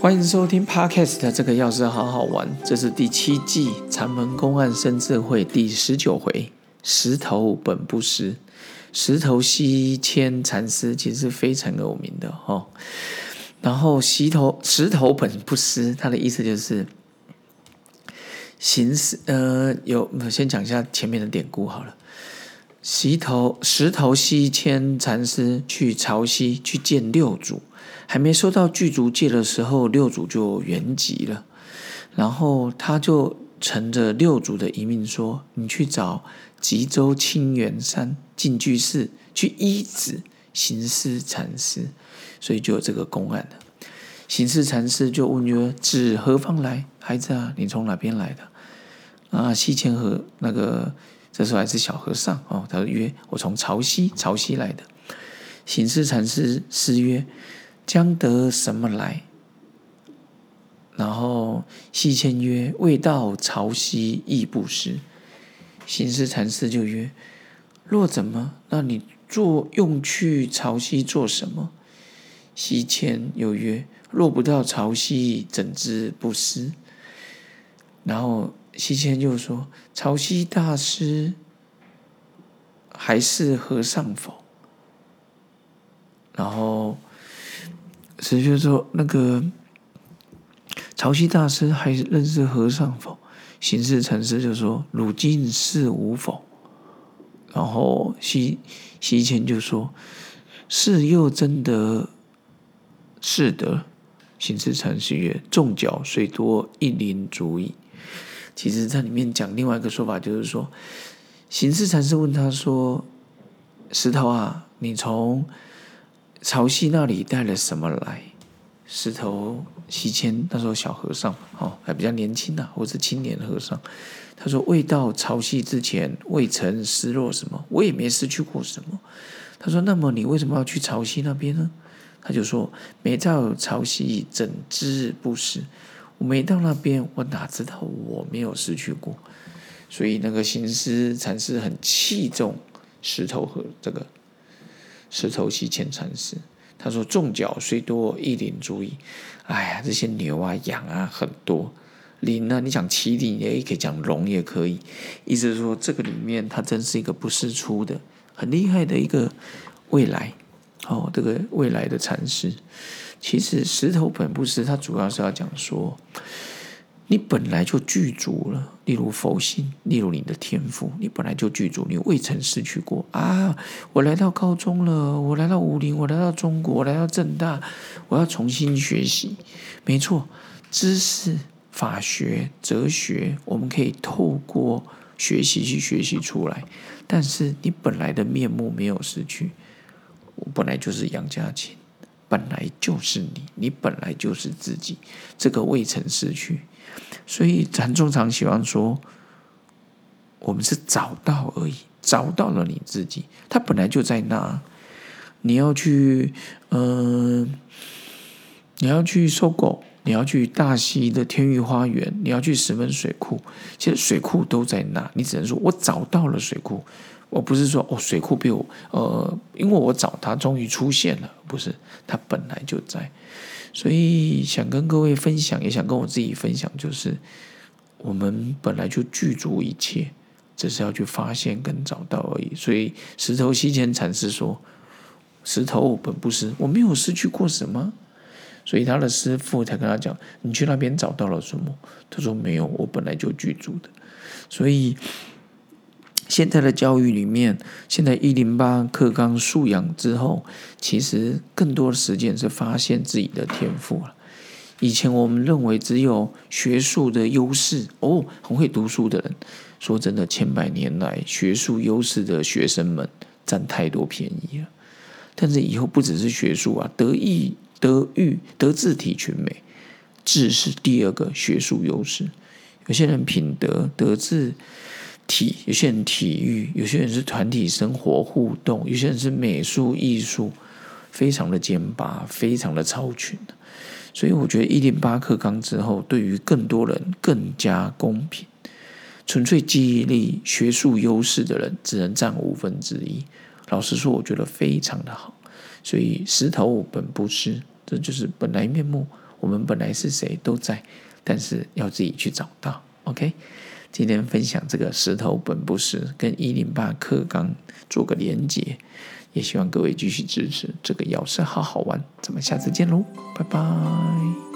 欢迎收听 Podcast 的这个钥匙好好玩，这是第七季禅门公案生智慧第十九回，石头本不湿。石头西迁禅师其实是非常有名的哦。然后石头石头本不湿，它的意思就是形式呃有，我先讲一下前面的典故好了。石头石头西迁禅师去潮汐去见六祖。还没收到具足戒的时候，六祖就圆寂了。然后他就乘着六祖的遗命说：“你去找吉州清源山净居士去医治行思禅师。”所以就有这个公案了。行思禅师就问曰：“指何方来？孩子啊，你从哪边来的？”啊，西迁和那个这时候还是小和尚哦。他说：“曰，我从潮汐，潮汐来的。”行思禅师师曰。将得什么来？然后西迁曰：“未到潮汐亦不失。”行思禅师就曰：“若怎么？那你做用去潮汐做什么？”西迁又曰：“若不到潮汐，怎知不失？”然后西迁就说：“潮汐大师还是和尚否？”然后。师就说：“那个潮汐大师还认识和尚否？”行事禅师就说：“汝今是无否？”然后西西迁就说：“是又真得是得。”行事禅师曰：“众角虽多，一鳞足矣。”其实，在里面讲另外一个说法，就是说，行事禅师问他说：“石头啊，你从？”潮汐那里带了什么来？石头西迁，那时候小和尚哦，还比较年轻呐，或是青年和尚。他说：“未到潮汐之前，未曾失落什么，我也没失去过什么。”他说：“那么你为什么要去潮汐那边呢？”他就说：“没到潮汐，怎知不失？我没到那边，我哪知道我没有失去过？所以那个行思禅师很器重石头和这个。”石头西迁禅师，他说：“众角虽多，一鳞足矣。”哎呀，这些牛啊、羊啊很多，鳞呢？你讲麒麟也可以讲龙也可以。意思是说，这个里面它真是一个不世出的、很厉害的一个未来哦。这个未来的禅师，其实石头本不是，它主要是要讲说。你本来就具足了，例如佛心，例如你的天赋，你本来就具足，你未曾失去过啊！我来到高中了，我来到武林，我来到中国，来到正大，我要重新学习。没错，知识、法学、哲学，我们可以透过学习去学习出来。但是你本来的面目没有失去，我本来就是杨家琴，本来就是你，你本来就是自己，这个未曾失去。所以禅宗常喜欢说，我们是找到而已，找到了你自己，它本来就在那。你要去，嗯，你要去搜狗，你要去大溪的天域花园，你要去石门水库，其实水库都在那。你只能说我找到了水库，我不是说哦，水库被我呃，因为我找他终于出现了，不是，他本来就在。所以想跟各位分享，也想跟我自己分享，就是我们本来就具足一切，只是要去发现跟找到而已。所以石头西迁禅师说：“石头本不失，我没有失去过什么。”所以他的师父才跟他讲：“你去那边找到了什么？”他说：“没有，我本来就具足的。”所以。现在的教育里面，现在一零八课纲素养之后，其实更多的时间是发现自己的天赋了。以前我们认为只有学术的优势哦，很会读书的人。说真的，千百年来学术优势的学生们占太多便宜了。但是以后不只是学术啊，德艺、德育、德智体群美，智是第二个学术优势。有些人品德、德智。体有些人体育，有些人是团体生活互动，有些人是美术艺术，非常的尖巴，非常的超群所以我觉得一零八课纲之后，对于更多人更加公平。纯粹记忆力、学术优势的人只能占五分之一。老实说，我觉得非常的好。所以石头本不是，这就是本来面目。我们本来是谁都在，但是要自己去找到。OK，今天分享这个石头本不实跟一零八课纲做个连接，也希望各位继续支持这个药师好好玩。咱们下次见喽，拜拜。